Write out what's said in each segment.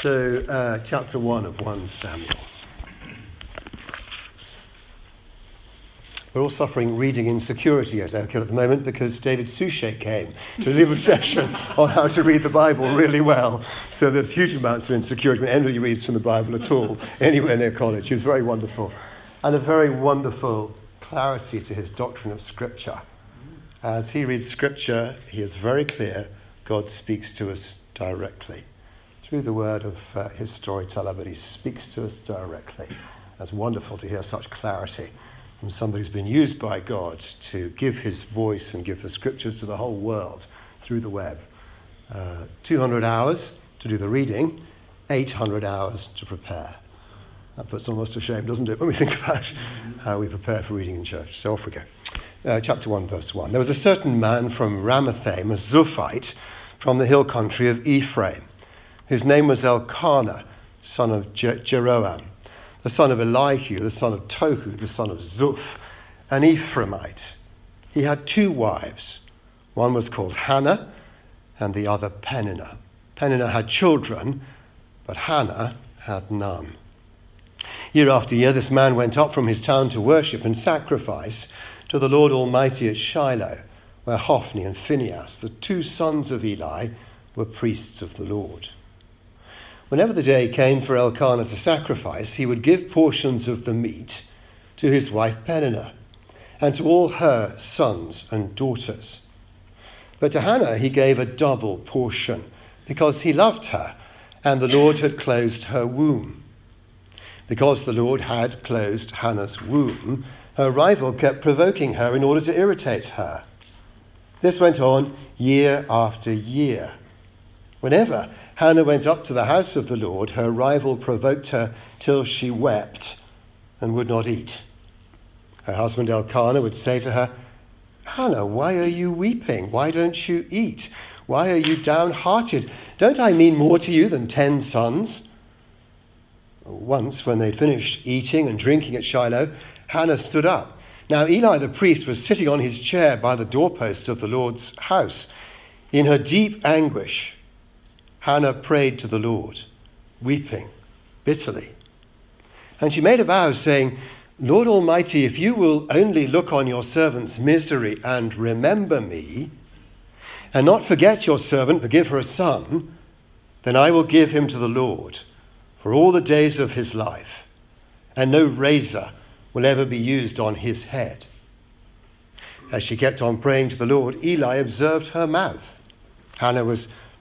So, uh, chapter 1 of 1 Samuel. We're all suffering reading insecurity at Oakhill at the moment because David Suchet came to deliver a session on how to read the Bible really well. So there's huge amounts of insecurity when anybody reads from the Bible at all, anywhere near college. He was very wonderful. And a very wonderful clarity to his doctrine of Scripture. As he reads Scripture, he is very clear God speaks to us directly through the word of uh, his storyteller, but he speaks to us directly. That's wonderful to hear such clarity from somebody who's been used by God to give his voice and give the scriptures to the whole world through the web. Uh, 200 hours to do the reading, 800 hours to prepare. That puts almost to shame, doesn't it, when we think about how we prepare for reading in church. So off we go. Uh, chapter 1, verse 1. There was a certain man from Ramathaim, a Zuphite, from the hill country of Ephraim. His name was Elkanah, son of Jeroham the son of Elihu, the son of Tohu, the son of Zuph, an Ephraimite. He had two wives. One was called Hannah, and the other Peninnah. Peninnah had children, but Hannah had none. Year after year, this man went up from his town to worship and sacrifice to the Lord Almighty at Shiloh, where Hophni and Phinehas, the two sons of Eli, were priests of the Lord. Whenever the day came for Elkanah to sacrifice, he would give portions of the meat to his wife Peninnah and to all her sons and daughters. But to Hannah he gave a double portion because he loved her and the Lord had closed her womb. Because the Lord had closed Hannah's womb, her rival kept provoking her in order to irritate her. This went on year after year. Whenever Hannah went up to the house of the Lord, her rival provoked her till she wept and would not eat. Her husband Elkanah would say to her, Hannah, why are you weeping? Why don't you eat? Why are you downhearted? Don't I mean more to you than ten sons? Once, when they'd finished eating and drinking at Shiloh, Hannah stood up. Now, Eli the priest was sitting on his chair by the doorpost of the Lord's house. In her deep anguish, Hannah prayed to the Lord, weeping bitterly. And she made a vow, saying, Lord Almighty, if you will only look on your servant's misery and remember me, and not forget your servant, but give her a son, then I will give him to the Lord for all the days of his life, and no razor will ever be used on his head. As she kept on praying to the Lord, Eli observed her mouth. Hannah was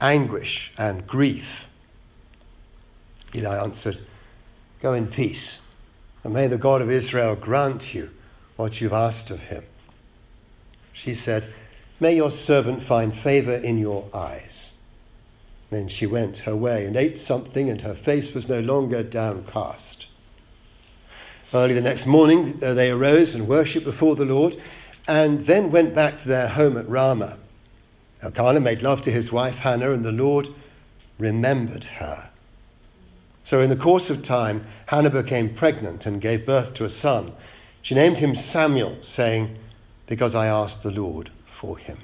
anguish and grief. Eli answered, Go in peace, and may the God of Israel grant you what you've asked of him. She said, May your servant find favor in your eyes. Then she went her way and ate something, and her face was no longer downcast. Early the next morning, uh, they arose and worshipped before the Lord, and then went back to their home at Ramah. Elkanah made love to his wife Hannah, and the Lord remembered her. So, in the course of time, Hannah became pregnant and gave birth to a son. She named him Samuel, saying, Because I asked the Lord for him.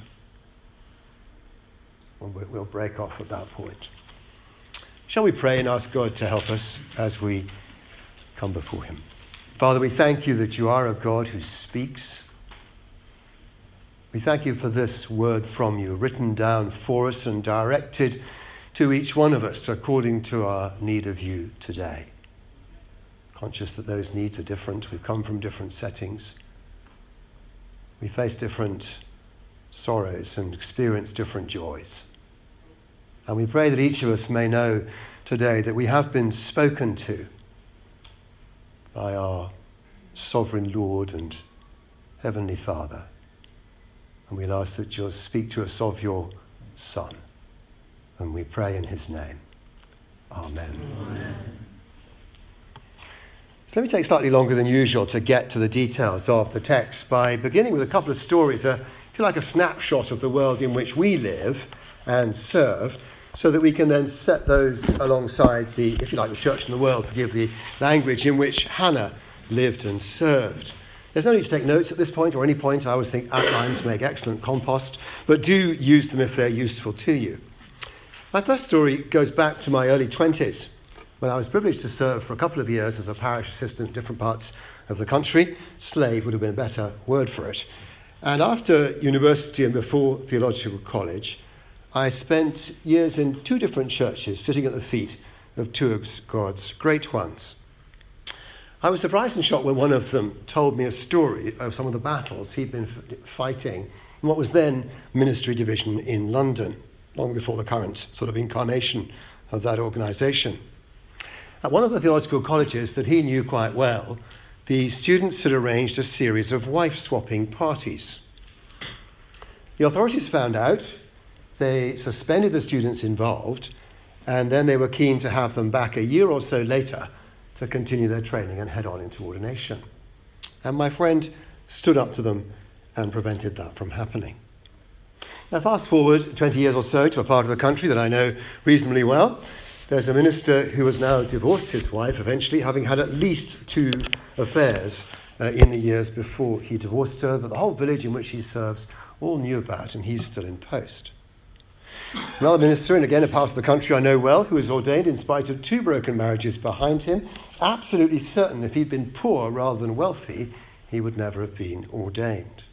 We'll break off at that point. Shall we pray and ask God to help us as we come before him? Father, we thank you that you are a God who speaks we thank you for this word from you, written down for us and directed to each one of us according to our need of you today. Conscious that those needs are different, we've come from different settings, we face different sorrows and experience different joys. And we pray that each of us may know today that we have been spoken to by our sovereign Lord and Heavenly Father. And we'll ask that you'll speak to us of your Son. And we pray in his name. Amen. Amen. So let me take slightly longer than usual to get to the details of the text by beginning with a couple of stories, a, if you like, a snapshot of the world in which we live and serve, so that we can then set those alongside the, if you like, the church in the world, forgive the language in which Hannah lived and served. There's no need to take notes at this point or any point. I always think outlines make excellent compost, but do use them if they're useful to you. My first story goes back to my early 20s when I was privileged to serve for a couple of years as a parish assistant in different parts of the country. Slave would have been a better word for it. And after university and before theological college, I spent years in two different churches, sitting at the feet of two of God's great ones. I was surprised and shocked when one of them told me a story of some of the battles he'd been fighting in what was then Ministry Division in London, long before the current sort of incarnation of that organisation. At one of the theological colleges that he knew quite well, the students had arranged a series of wife swapping parties. The authorities found out they suspended the students involved, and then they were keen to have them back a year or so later to continue their training and head on into ordination. And my friend stood up to them and prevented that from happening. Now, fast forward 20 years or so to a part of the country that I know reasonably well. There's a minister who has now divorced his wife, eventually, having had at least two affairs uh, in the years before he divorced her, but the whole village in which he serves all knew about, and he's still in post. Another minister, and again a part of the country I know well, who was ordained in spite of two broken marriages behind him, absolutely certain if he'd been poor rather than wealthy, he would never have been ordained.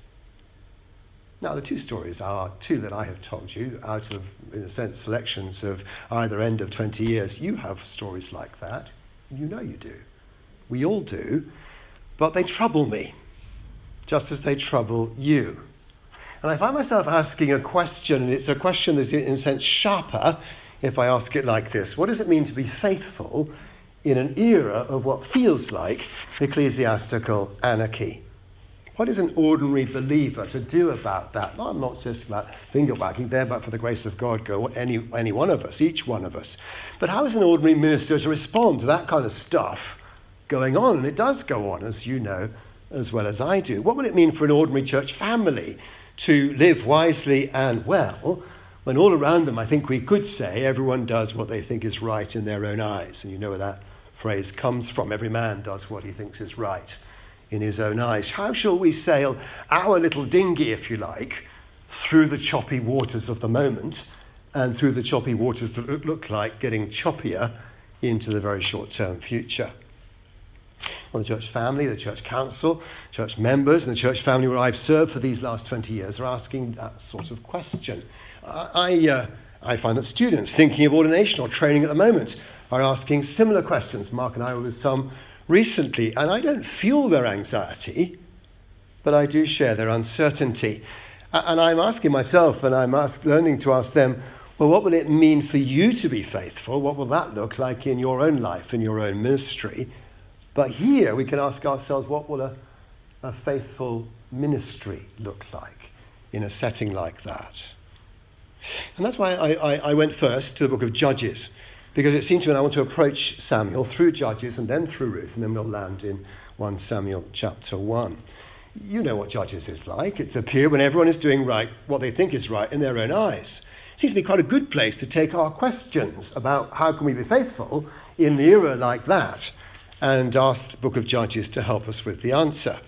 Now, the two stories are two that I have told you out of, in a sense, selections of either end of 20 years. You have stories like that, you know you do. We all do, but they trouble me, just as they trouble you. And I find myself asking a question, and it's a question that's in a sense sharper if I ask it like this What does it mean to be faithful in an era of what feels like ecclesiastical anarchy? What is an ordinary believer to do about that? No, I'm not just about finger wagging there, but for the grace of God, go any, any one of us, each one of us. But how is an ordinary minister to respond to that kind of stuff going on? And it does go on, as you know as well as I do. What will it mean for an ordinary church family to live wisely and well, when all around them, I think we could say, everyone does what they think is right in their own eyes. And you know where that phrase comes from. Every man does what he thinks is right in his own eyes. How shall we sail our little dinghy, if you like, through the choppy waters of the moment and through the choppy waters that look like getting choppier into the very short term future? Well, the church family, the church council, church members, and the church family where I've served for these last 20 years are asking that sort of question. I, uh, I find that students thinking of ordination or training at the moment are asking similar questions. Mark and I were with some recently, and I don't fuel their anxiety, but I do share their uncertainty. And I'm asking myself, and I'm ask, learning to ask them, well, what will it mean for you to be faithful? What will that look like in your own life, in your own ministry? But here we can ask ourselves what will a, a faithful ministry look like in a setting like that? And that's why I, I, I, went first to the book of Judges, because it seemed to me I want to approach Samuel through Judges and then through Ruth, and then we'll land in 1 Samuel chapter 1. You know what Judges is like. It's a period when everyone is doing right what they think is right in their own eyes. It seems to be quite a good place to take our questions about how can we be faithful in an era like that and ask the book of Judges to help us with the answer.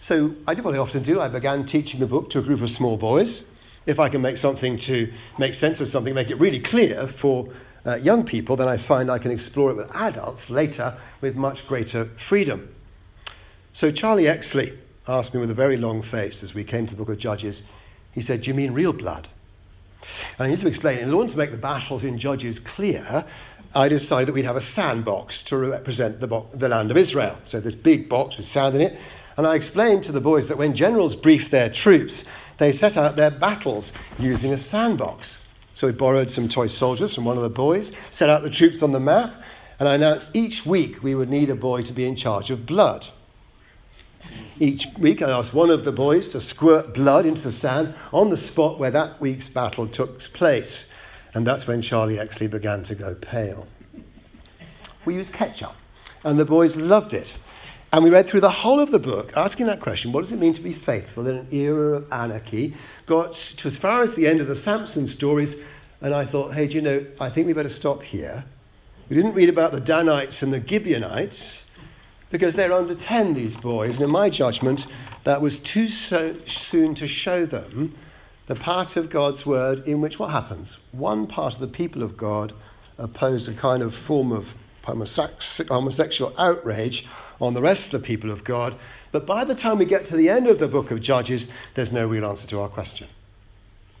So I did what I often do. I began teaching the book to a group of small boys. If I can make something to make sense of something, make it really clear for uh, young people, then I find I can explore it with adults later with much greater freedom. So Charlie Exley asked me with a very long face as we came to the book of Judges, he said, Do you mean real blood? And I need to explain, in order to make the battles in Judges clear, I decided that we'd have a sandbox to represent the, bo- the land of Israel. So this big box with sand in it. And I explained to the boys that when generals brief their troops, they set out their battles using a sandbox. So we borrowed some toy soldiers from one of the boys, set out the troops on the map, and I announced each week we would need a boy to be in charge of blood. Each week, I asked one of the boys to squirt blood into the sand on the spot where that week's battle took place. And that's when Charlie Exley began to go pale. We used ketchup And the boys loved it. And we read through the whole of the book asking that question what does it mean to be faithful in an era of anarchy? Got to as far as the end of the Samson stories, and I thought, hey, do you know, I think we better stop here. We didn't read about the Danites and the Gibeonites because they're under 10, these boys, and in my judgment, that was too so soon to show them the part of God's word in which what happens? One part of the people of God oppose a kind of form of homosexual outrage on the rest of the people of God. But by the time we get to the end of the book of Judges, there's no real answer to our question.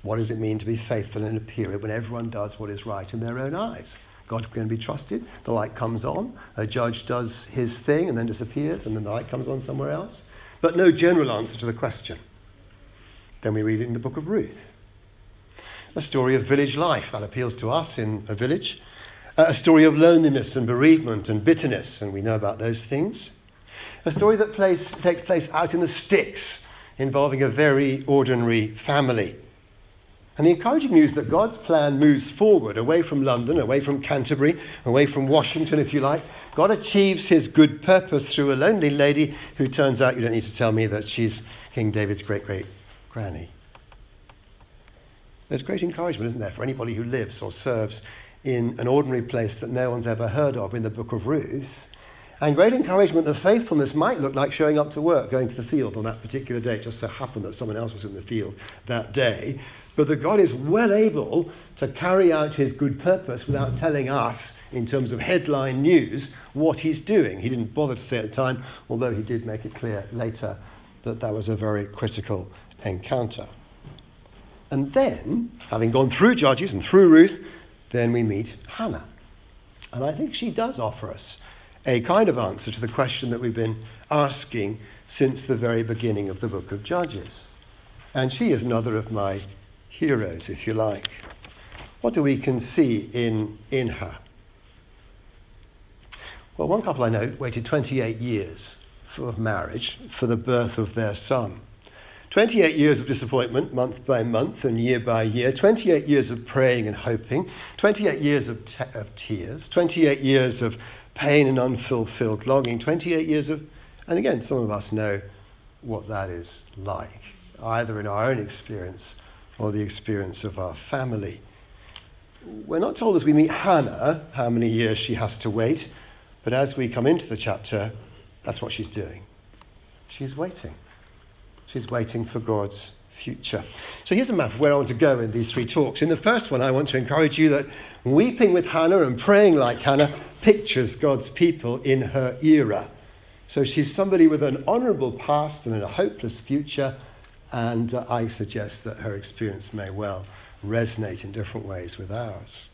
What does it mean to be faithful in a period when everyone does what is right in their own eyes? God can be trusted. The light comes on. A judge does his thing and then disappears, and then the light comes on somewhere else. But no general answer to the question. Then we read it in the book of Ruth. A story of village life that appeals to us in a village. A story of loneliness and bereavement and bitterness, and we know about those things. A story that takes place out in the sticks, involving a very ordinary family. And the encouraging news that God's plan moves forward, away from London, away from Canterbury, away from Washington, if you like. God achieves his good purpose through a lonely lady who turns out, you don't need to tell me that she's King David's great great granny. There's great encouragement, isn't there, for anybody who lives or serves in an ordinary place that no one's ever heard of in the book of Ruth. And great encouragement that faithfulness might look like showing up to work, going to the field on that particular day. It just so happened that someone else was in the field that day. But that God is well able to carry out his good purpose without telling us, in terms of headline news, what he's doing. He didn't bother to say at the time, although he did make it clear later that that was a very critical encounter. And then, having gone through Judges and through Ruth, then we meet Hannah. And I think she does offer us a kind of answer to the question that we've been asking since the very beginning of the book of Judges. And she is another of my heroes, if you like. What do we can see in, in her? Well, one couple I know waited 28 years for marriage for the birth of their son. 28 years of disappointment, month by month and year by year, 28 years of praying and hoping, 28 years of, te- of tears, 28 years of pain and unfulfilled longing, 28 years of, and again, some of us know what that is like, either in our own experience or the experience of our family. We're not told as we meet Hannah how many years she has to wait, but as we come into the chapter, that's what she's doing. She's waiting. She's waiting for God's future. So here's a map of where I want to go in these three talks. In the first one, I want to encourage you that weeping with Hannah and praying like Hannah pictures God's people in her era. So she's somebody with an honourable past and a hopeless future, and uh, I suggest that her experience may well resonate in different ways with ours.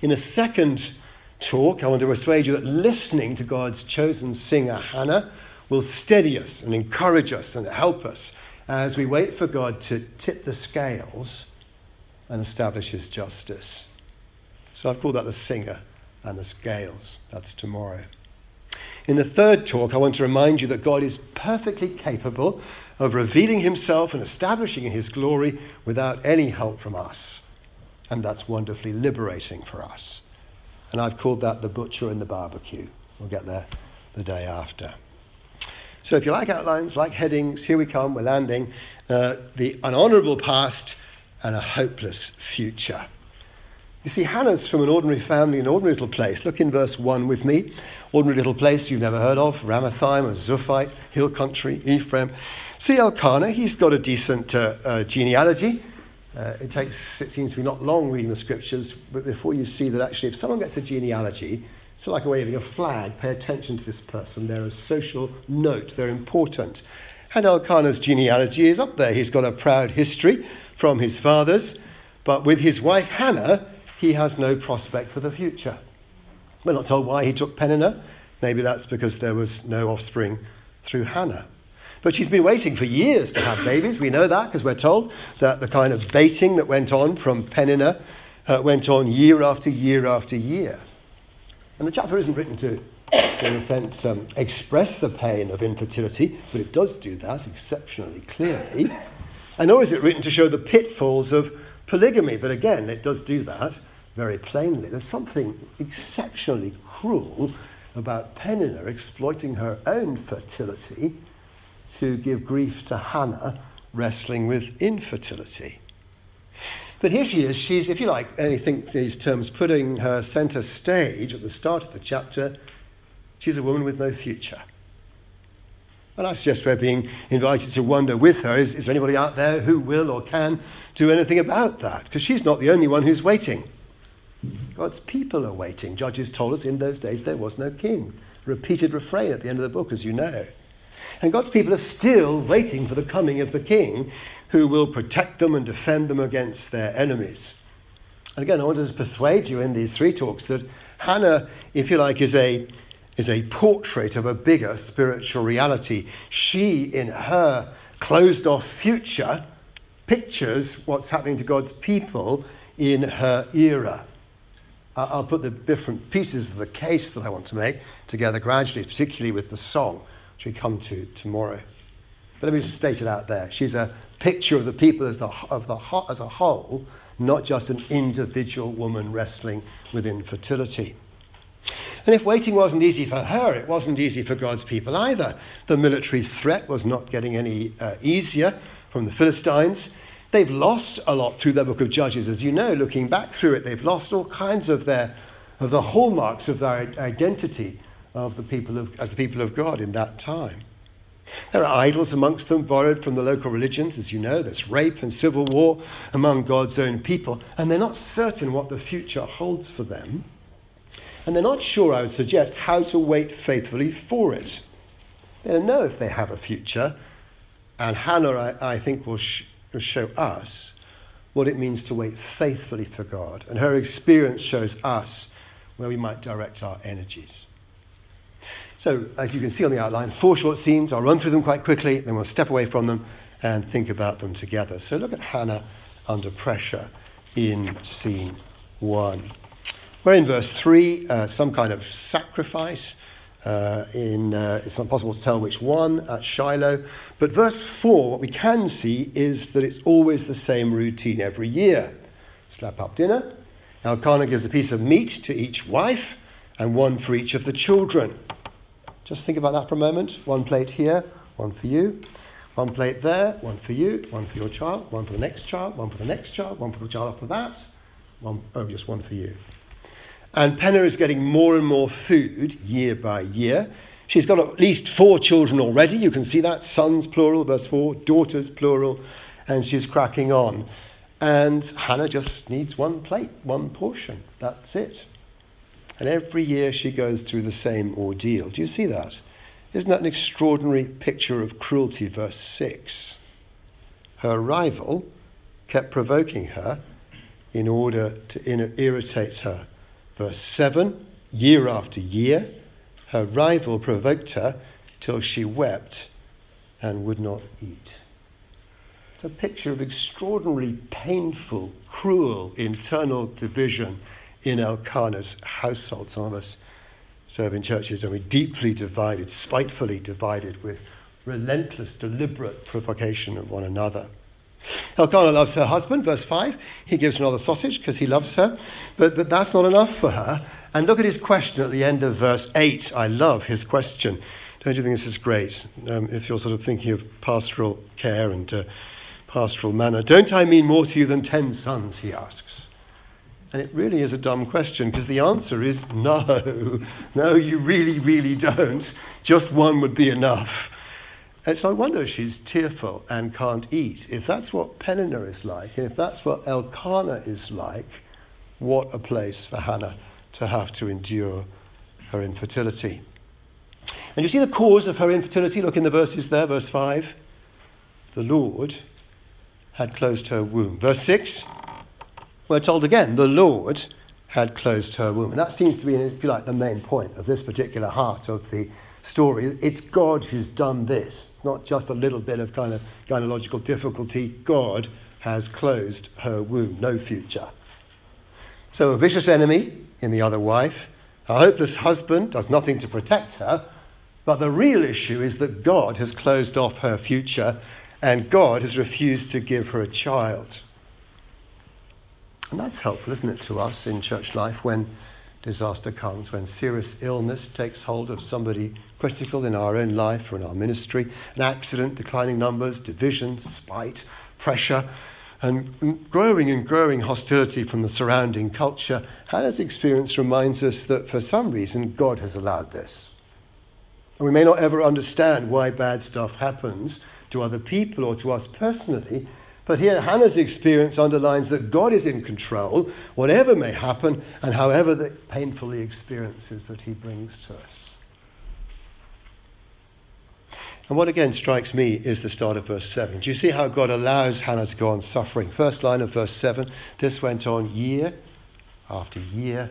In the second talk, I want to persuade you that listening to God's chosen singer, Hannah, will steady us and encourage us and help us as we wait for God to tip the scales and establish his justice. So I've called that the singer and the scales. That's tomorrow. In the third talk, I want to remind you that God is perfectly capable of revealing himself and establishing his glory without any help from us. And that's wonderfully liberating for us. And I've called that the butcher and the barbecue. We'll get there the day after. So if you like outlines, like headings, here we come, we're landing. Uh, the unhonourable past and a hopeless future. You see, Hannah's from an ordinary family, an ordinary little place. Look in verse 1 with me. Ordinary little place you've never heard of Ramathaim, a Zophite, hill country, Ephraim. See Elkanah, he's got a decent uh, uh, genealogy. Uh, it takes, it seems to be not long reading the scriptures, but before you see that actually, if someone gets a genealogy, it's like waving a flag. Pay attention to this person. They're a social note, they're important. And Elkanah's genealogy is up there. He's got a proud history from his fathers, but with his wife Hannah, he has no prospect for the future. We're not told why he took Peninnah. Maybe that's because there was no offspring through Hannah. But she's been waiting for years to have babies. We know that because we're told that the kind of baiting that went on from Peninnah uh, went on year after year after year. And the chapter isn't written to, in a sense, um, express the pain of infertility, but it does do that exceptionally clearly. And nor is it written to show the pitfalls of polygamy, but again, it does do that very plainly. There's something exceptionally cruel about Peninnah exploiting her own fertility to give grief to Hannah wrestling with infertility. But here she is, she's, if you like, I think these terms, putting her centre stage at the start of the chapter. She's a woman with no future. And I suggest we're being invited to wonder with her is, is there anybody out there who will or can do anything about that? Because she's not the only one who's waiting. God's people are waiting. Judges told us in those days there was no king. Repeated refrain at the end of the book, as you know. And God's people are still waiting for the coming of the king who will protect them and defend them against their enemies. And again, I want to persuade you in these three talks that Hannah, if you like, is a, is a portrait of a bigger spiritual reality. She, in her closed off future, pictures what's happening to God's people in her era. I'll put the different pieces of the case that I want to make together gradually, particularly with the song, which we come to tomorrow. But let me just state it out there. She's a picture of the people as, the, of the, as a whole, not just an individual woman wrestling with infertility. And if waiting wasn't easy for her, it wasn't easy for God's people either. The military threat was not getting any uh, easier from the Philistines. They've lost a lot through the book of Judges, as you know, looking back through it. They've lost all kinds of their of the hallmarks of their identity of the people of, as the people of God in that time. There are idols amongst them, borrowed from the local religions, as you know. There's rape and civil war among God's own people, and they're not certain what the future holds for them. And they're not sure, I would suggest, how to wait faithfully for it. They don't know if they have a future, and Hannah, I, I think, will sh- to show us what it means to wait faithfully for God. And her experience shows us where we might direct our energies. So, as you can see on the outline, four short scenes. I'll run through them quite quickly, then we'll step away from them and think about them together. So, look at Hannah under pressure in scene one. We're in verse three, uh, some kind of sacrifice. Uh, in, uh, it's not possible to tell which one at Shiloh. But verse 4, what we can see is that it's always the same routine every year. Slap up dinner. Elkanah gives a piece of meat to each wife and one for each of the children. Just think about that for a moment. One plate here, one for you. One plate there, one for you, one for your child, one for the next child, one for the next child, one for the child after that, one, oh, just one for you. And Peninnah is getting more and more food year by year. She's got at least four children already. You can see that sons, plural, verse 4, daughters, plural, and she's cracking on. And Hannah just needs one plate, one portion. That's it. And every year she goes through the same ordeal. Do you see that? Isn't that an extraordinary picture of cruelty? Verse 6. Her rival kept provoking her in order to irritate her. Verse 7 Year after year, her rival provoked her till she wept and would not eat. It's a picture of extraordinarily painful, cruel internal division in Elkanah's household. Some of us serve in churches and we're deeply divided, spitefully divided, with relentless, deliberate provocation of one another. Elkanah loves her husband, verse 5. He gives her another sausage because he loves her. But, but that's not enough for her. And look at his question at the end of verse 8. I love his question. Don't you think this is great? Um, if you're sort of thinking of pastoral care and uh, pastoral manner. Don't I mean more to you than ten sons? He asks. And it really is a dumb question because the answer is no. No, you really, really don't. Just one would be enough. And so I wonder if she's tearful and can't eat. If that's what Peninnah is like, and if that's what Elkanah is like, what a place for Hannah to have to endure her infertility. And you see the cause of her infertility? Look in the verses there, verse 5. The Lord had closed her womb. Verse 6, we're told again, the Lord had closed her womb. And that seems to be, if you like, the main point of this particular heart of the story. It's God who's done this. It's not just a little bit of kind of gynecological difficulty. God has closed her womb, no future. So, a vicious enemy in the other wife, a hopeless husband does nothing to protect her, but the real issue is that God has closed off her future and God has refused to give her a child. And that's helpful, isn't it, to us in church life when disaster comes, when serious illness takes hold of somebody critical in our own life or in our ministry, an accident, declining numbers, division, spite, pressure, and growing and growing hostility from the surrounding culture, Hannah's experience reminds us that for some reason God has allowed this. And we may not ever understand why bad stuff happens to other people or to us personally, but here Hannah's experience underlines that God is in control, whatever may happen, and however the painful the experiences that He brings to us. And what again strikes me is the start of verse 7. Do you see how God allows Hannah to go on suffering? First line of verse 7 this went on year after year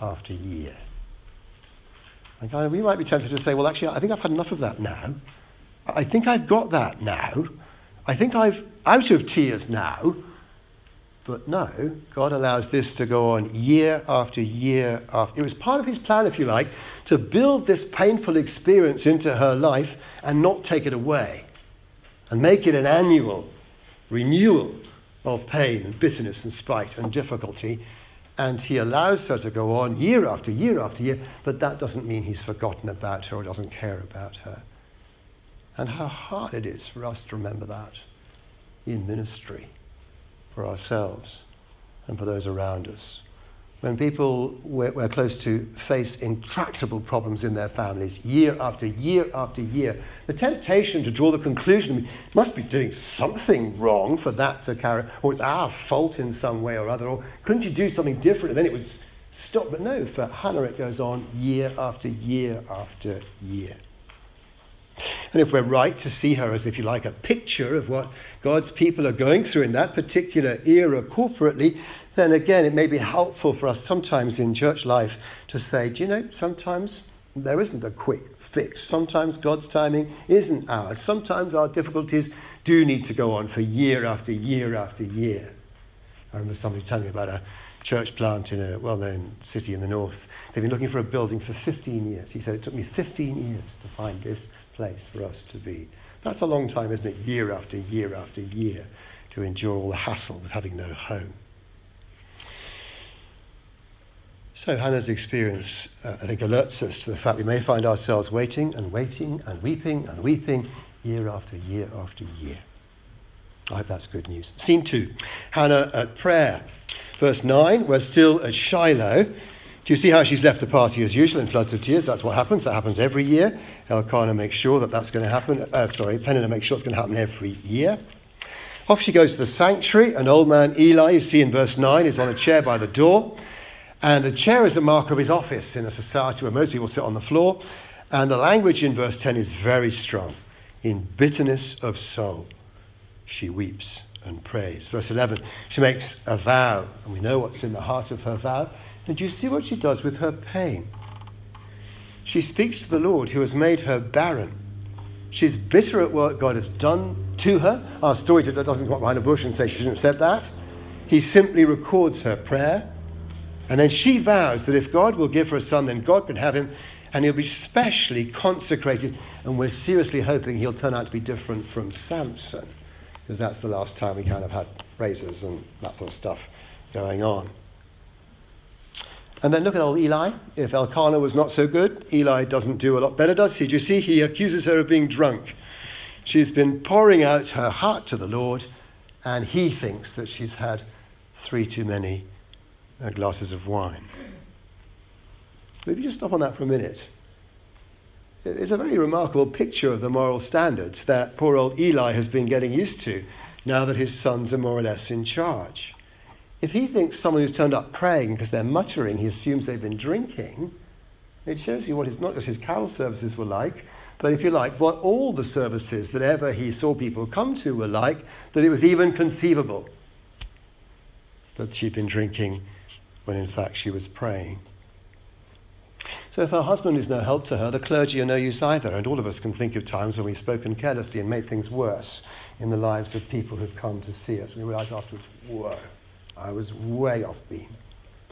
after year. And we might be tempted to say, well, actually, I think I've had enough of that now. I think I've got that now. I think I've out of tears now. But no, God allows this to go on year after year after. It was part of his plan, if you like, to build this painful experience into her life and not take it away and make it an annual renewal of pain and bitterness and spite and difficulty. And he allows her to go on year after year after year, but that doesn't mean he's forgotten about her or doesn't care about her. And how hard it is for us to remember that in ministry for ourselves and for those around us. When people we're, we're, close to face intractable problems in their families year after year after year, the temptation to draw the conclusion must be doing something wrong for that to carry, or it's our fault in some way or other, or couldn't you do something different and then it would stop? But no, for Hannah it goes on year after year after year. And if we're right to see her as, if you like, a picture of what God's people are going through in that particular era corporately, then again, it may be helpful for us sometimes in church life to say, do you know, sometimes there isn't a quick fix. Sometimes God's timing isn't ours. Sometimes our difficulties do need to go on for year after year after year. I remember somebody telling me about a church plant in a well known city in the north. They've been looking for a building for 15 years. He said, It took me 15 years to find this place for us to be. That's a long time, isn't it? Year after year after year to endure all the hassle with having no home. So Hannah's experience, uh, I think, alerts us to the fact we may find ourselves waiting and waiting and weeping and weeping year after year after year. I hope that's good news. Scene two Hannah at prayer. Verse 9, we're still at Shiloh. Do you see how she's left the party as usual in floods of tears? That's what happens. That happens every year. Elkanah makes sure that that's going to happen. Uh, sorry, Peninnah makes sure it's going to happen every year. Off she goes to the sanctuary. An old man, Eli, you see in verse 9, is on a chair by the door. And the chair is the mark of his office in a society where most people sit on the floor. And the language in verse 10 is very strong. In bitterness of soul, she weeps and prays. Verse 11, she makes a vow, and we know what's in the heart of her vow. And you see what she does with her pain? She speaks to the Lord who has made her barren. She's bitter at what God has done to her. Our story doesn't up behind a bush and say she shouldn't have said that. He simply records her prayer. And then she vows that if God will give her a son, then God can have him and he'll be specially consecrated. And we're seriously hoping he'll turn out to be different from Samson, because that's the last time we kind of had razors and that sort of stuff going on. And then look at old Eli. If Elkanah was not so good, Eli doesn't do a lot better, does he? Do you see? He accuses her of being drunk. She's been pouring out her heart to the Lord, and he thinks that she's had three too many uh, glasses of wine. But if you just stop on that for a minute, it's a very remarkable picture of the moral standards that poor old Eli has been getting used to now that his sons are more or less in charge. If he thinks someone who's turned up praying because they're muttering, he assumes they've been drinking, it shows you what his, not just his carol services were like, but if you like, what all the services that ever he saw people come to were like, that it was even conceivable that she'd been drinking when in fact she was praying. So if her husband is no help to her, the clergy are no use either, and all of us can think of times when we've spoken carelessly and made things worse in the lives of people who've come to see us. We realise afterwards, whoa. I was way off beam.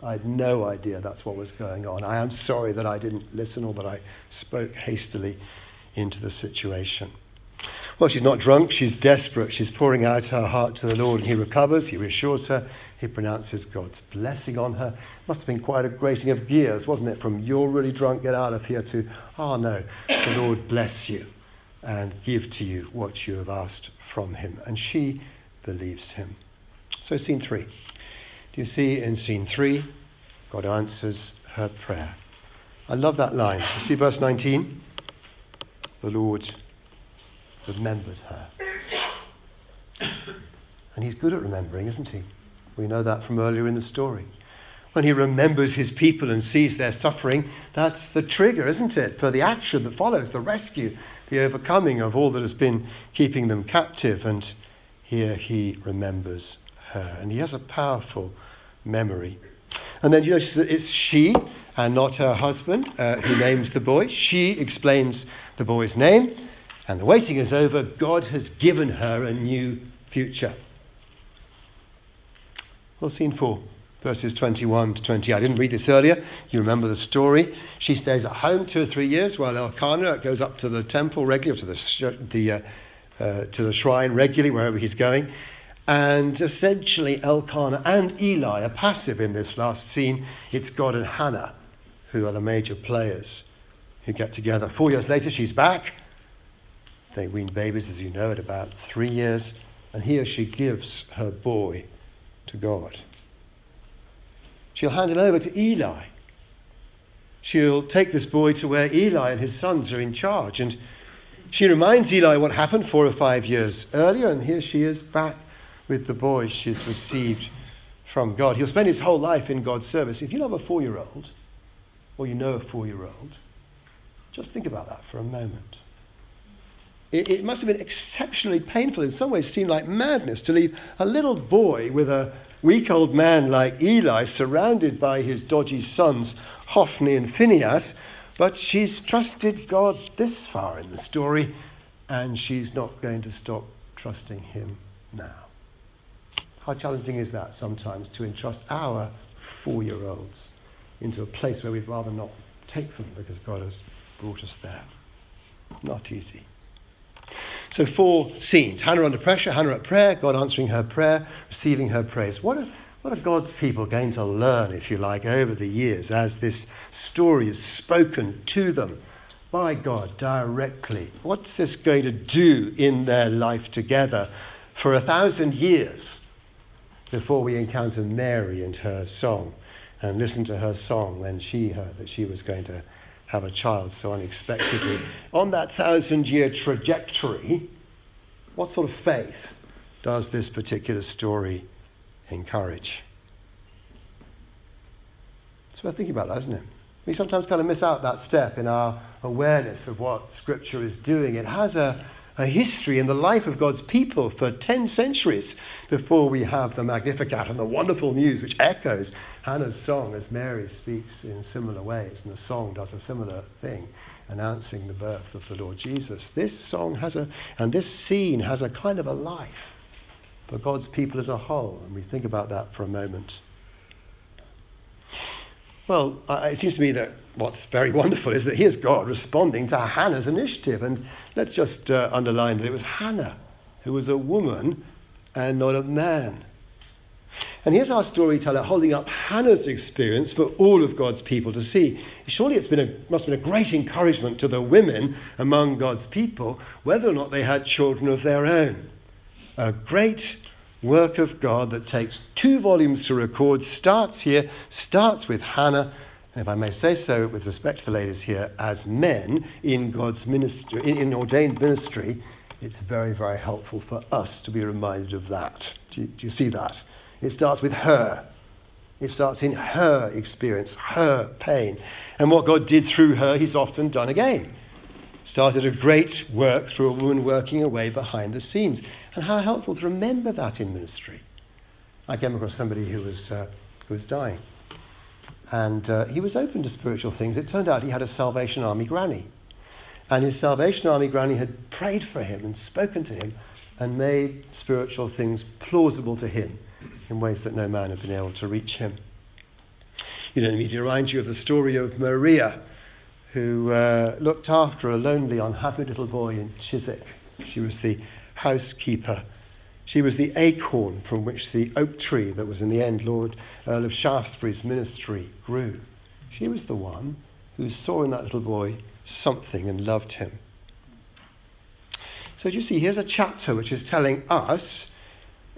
I had no idea that's what was going on. I am sorry that I didn't listen or that I spoke hastily into the situation. Well, she's not drunk, she's desperate. She's pouring out her heart to the Lord, and he recovers, he reassures her, he pronounces God's blessing on her. Must have been quite a grating of gears, wasn't it? From you're really drunk, get out of here to, oh no, the Lord bless you and give to you what you have asked from him. And she believes him. So, scene three. Do you see in scene three, God answers her prayer? I love that line. You see verse 19? The Lord remembered her. And he's good at remembering, isn't he? We know that from earlier in the story. When he remembers his people and sees their suffering, that's the trigger, isn't it, for the action that follows, the rescue, the overcoming of all that has been keeping them captive. And here he remembers her. And he has a powerful memory. And then you notice it's she and not her husband uh, who names the boy. She explains the boy's name. And the waiting is over. God has given her a new future. Well, scene four, verses 21 to 20. I didn't read this earlier. You remember the story. She stays at home two or three years while Elkanah goes up to the temple regularly, to the, the, uh, uh, to the shrine regularly, wherever he's going. And essentially, Elkanah and Eli are passive in this last scene. It's God and Hannah who are the major players who get together. Four years later, she's back. They wean babies, as you know, at about three years. And here she gives her boy to God. She'll hand him over to Eli. She'll take this boy to where Eli and his sons are in charge. And she reminds Eli what happened four or five years earlier. And here she is back with the boy she's received from God. He'll spend his whole life in God's service. If you have a four year old, or you know a four year old, just think about that for a moment. It, it, must have been exceptionally painful, in some ways, seemed like madness to leave a little boy with a weak old man like Eli surrounded by his dodgy sons, Hophni and Phinehas. But she's trusted God this far in the story, and she's not going to stop trusting him now. How challenging is that sometimes to entrust our four year olds into a place where we'd rather not take them because God has brought us there? Not easy. So, four scenes Hannah under pressure, Hannah at prayer, God answering her prayer, receiving her praise. What are, what are God's people going to learn, if you like, over the years as this story is spoken to them by God directly? What's this going to do in their life together for a thousand years before we encounter Mary and her song and listen to her song when she heard that she was going to have a child so unexpectedly. On that thousand year trajectory, what sort of faith does this particular story encourage? It's worth thinking about that, isn't it? We sometimes kind of miss out that step in our awareness of what Scripture is doing. It has a, a history in the life of God's people for 10 centuries before we have the Magnificat and the wonderful news which echoes Hannah's song as Mary speaks in similar ways, and the song does a similar thing, announcing the birth of the Lord Jesus. This song has a, and this scene has a kind of a life for God's people as a whole, and we think about that for a moment. Well, uh, it seems to me that what's very wonderful is that here's God responding to Hannah's initiative. And let's just uh, underline that it was Hannah who was a woman and not a man. And here's our storyteller holding up Hannah's experience for all of God's people to see. Surely it's been a, must have been a great encouragement to the women among God's people, whether or not they had children of their own. A great work of God that takes two volumes to record, starts here, starts with Hannah, and if I may say so with respect to the ladies here, as men in God's ministry, in, in ordained ministry, it's very, very helpful for us to be reminded of that. Do you, do you see that? It starts with her. It starts in her experience, her pain. And what God did through her, He's often done again. Started a great work through a woman working away behind the scenes. And how helpful to remember that in ministry. I came across somebody who was, uh, who was dying. And uh, he was open to spiritual things. It turned out he had a Salvation Army granny. And his Salvation Army granny had prayed for him and spoken to him and made spiritual things plausible to him in ways that no man had been able to reach him. You know, me to remind you of the story of Maria, who uh, looked after a lonely, unhappy little boy in Chiswick She was the housekeeper. She was the acorn from which the oak tree that was in the end Lord Earl of Shaftesbury's ministry grew. She was the one who saw in that little boy something and loved him. So, do you see, here's a chapter which is telling us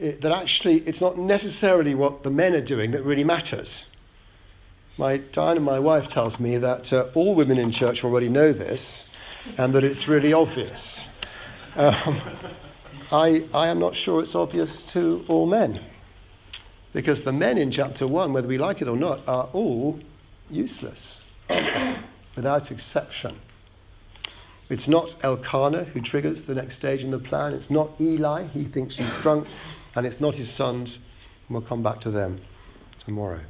eh, that actually it's not necessarily what the men are doing that really matters. My Diana, my wife, tells me that uh, all women in church already know this and that it's really obvious. Um, I, I am not sure it's obvious to all men. Because the men in chapter 1, whether we like it or not, are all useless, without exception. It's not Elkanah who triggers the next stage in the plan. It's not Eli, he thinks she's drunk. And it's not his sons. We'll come back to them tomorrow.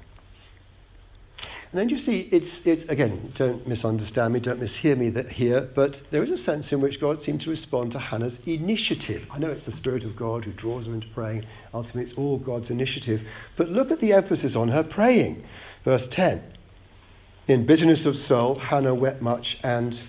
And then you see, it's, it's again, don't misunderstand me, don't mishear me that here, but there is a sense in which God seemed to respond to Hannah's initiative. I know it's the Spirit of God who draws her into praying. Ultimately, it's all God's initiative. But look at the emphasis on her praying. Verse 10 In bitterness of soul, Hannah wept much and,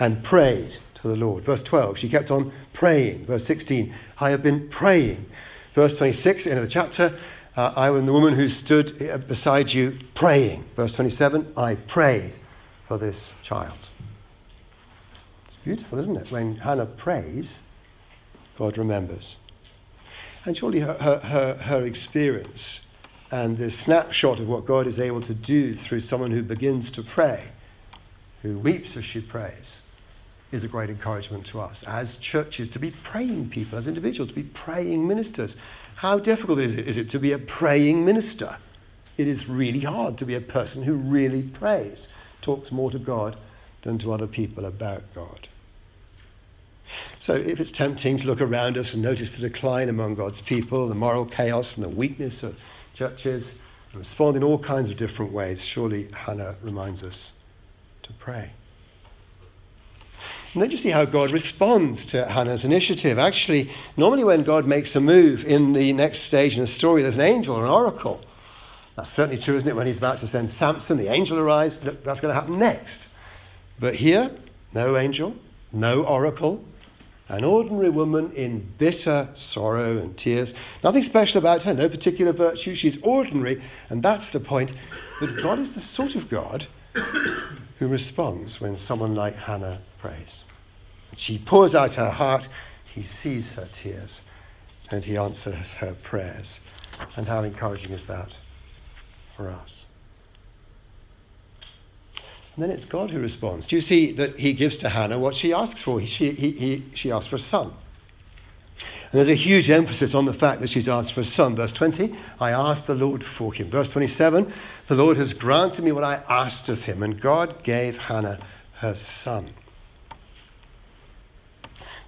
and prayed to the Lord. Verse 12, she kept on praying. Verse 16, I have been praying. Verse 26, end of the chapter, uh, I am the woman who stood uh, beside you praying. Verse 27 I prayed for this child. It's beautiful, isn't it? When Hannah prays, God remembers. And surely her, her, her, her experience and this snapshot of what God is able to do through someone who begins to pray, who weeps as she prays, is a great encouragement to us as churches to be praying people, as individuals, to be praying ministers how difficult is it, is it to be a praying minister? It is really hard to be a person who really prays, talks more to God than to other people about God. So, if it's tempting to look around us and notice the decline among God's people, the moral chaos and the weakness of churches, and respond in all kinds of different ways, surely Hannah reminds us to pray. And then you see how God responds to Hannah's initiative. Actually, normally when God makes a move in the next stage in a story, there's an angel or an oracle. That's certainly true, isn't it? When he's about to send Samson, the angel arrives. Look, that's going to happen next. But here, no angel, no oracle, an ordinary woman in bitter sorrow and tears. Nothing special about her, no particular virtue. She's ordinary, and that's the point. But God is the sort of God who responds when someone like Hannah prays. She pours out her heart, he sees her tears, and he answers her prayers. And how encouraging is that for us? And then it's God who responds. Do you see that he gives to Hannah what she asks for? She, he, he, she asks for a son. And there's a huge emphasis on the fact that she's asked for a son. Verse 20, I asked the Lord for him. Verse 27, the Lord has granted me what I asked of him. And God gave Hannah her son.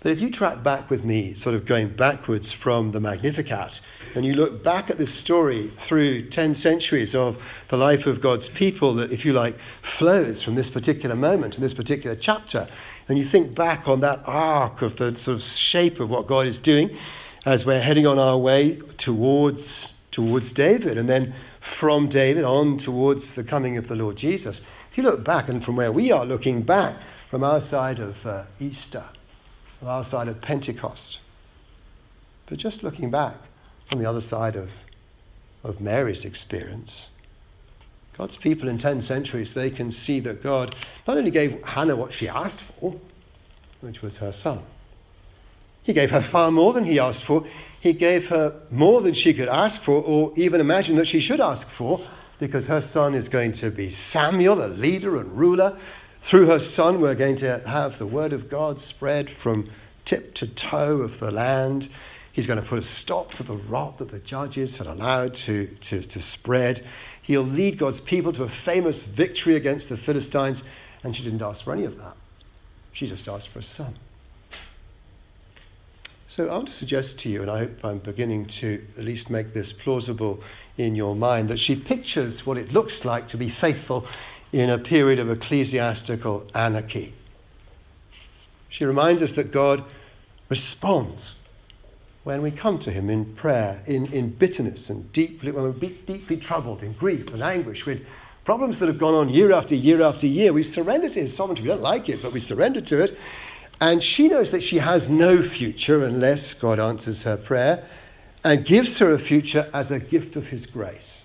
But if you track back with me, sort of going backwards from the Magnificat, and you look back at this story through 10 centuries of the life of God's people that, if you like, flows from this particular moment and this particular chapter, and you think back on that arc of the sort of shape of what God is doing as we're heading on our way towards, towards David, and then from David on towards the coming of the Lord Jesus. If you look back, and from where we are looking back from our side of uh, Easter, on our side of Pentecost. But just looking back from the other side of, of Mary's experience, God's people in 10 centuries, they can see that God not only gave Hannah what she asked for, which was her son, he gave her far more than he asked for. He gave her more than she could ask for or even imagine that she should ask for, because her son is going to be Samuel, a leader and ruler through her son, we're going to have the word of God spread from tip to toe of the land. He's going to put a stop to the rot that the judges had allowed to, to, to spread. He'll lead God's people to a famous victory against the Philistines. And she didn't ask for any of that. She just asked for a son. So I want to suggest to you, and I hope I'm beginning to at least make this plausible in your mind, that she pictures what it looks like to be faithful in a period of ecclesiastical anarchy. She reminds us that God responds when we come to Him in prayer, in, in bitterness and deeply, when we're deeply troubled, in grief and anguish, with problems that have gone on year after year after year. We've surrendered to His sovereignty. We don't like it, but we surrender to it. And she knows that she has no future unless God answers her prayer and gives her a future as a gift of His grace.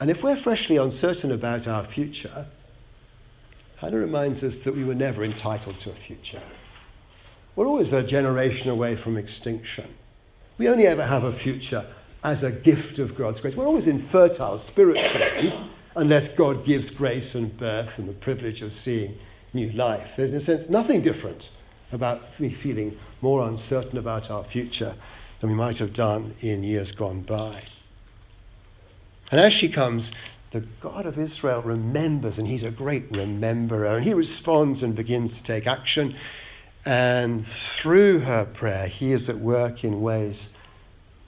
And if we're freshly uncertain about our future, Hannah reminds us that we were never entitled to a future. We're always a generation away from extinction. We only ever have a future as a gift of God's grace. We're always infertile spiritually unless God gives grace and birth and the privilege of seeing new life. There's, in a sense, nothing different about me feeling more uncertain about our future than we might have done in years gone by. And as she comes, the God of Israel remembers, and he's a great rememberer, and he responds and begins to take action. And through her prayer, he is at work in ways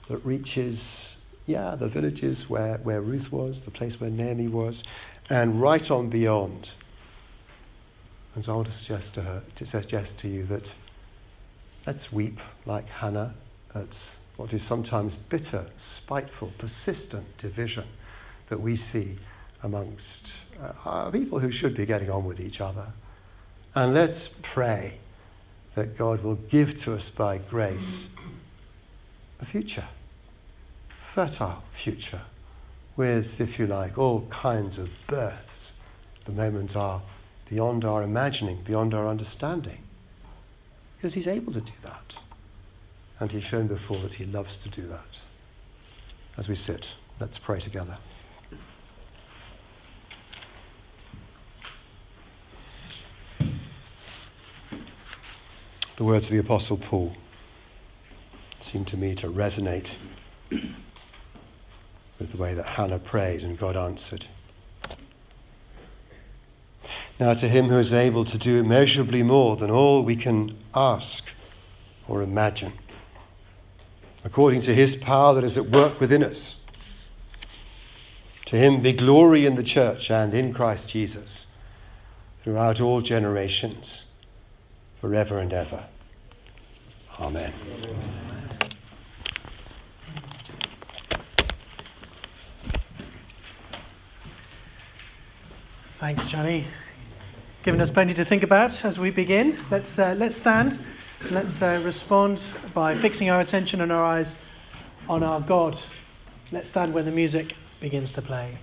that reaches, yeah, the villages where, where Ruth was, the place where Naomi was, and right on beyond. And so I want to suggest to her, to suggest to you that let's weep like Hannah at what is sometimes bitter, spiteful, persistent division that we see amongst uh, people who should be getting on with each other. And let's pray that God will give to us by grace a future, fertile future, with, if you like, all kinds of births. The moment are beyond our imagining, beyond our understanding. Because He's able to do that. And He's shown before that He loves to do that. As we sit, let's pray together. the words of the Apostle Paul seem to me to resonate with the way that Hannah prayed and God answered. Now, to him who is able to do immeasurably more than all we can ask or imagine, according to his power that is at work within us, to him be glory in the church and in Christ Jesus throughout all generations forever and ever. Amen. Thanks, Johnny. Giving us plenty to think about as we begin. Let's, uh, let's stand. Let's uh, respond by fixing our attention and our eyes on our God. Let's stand when the music begins to play.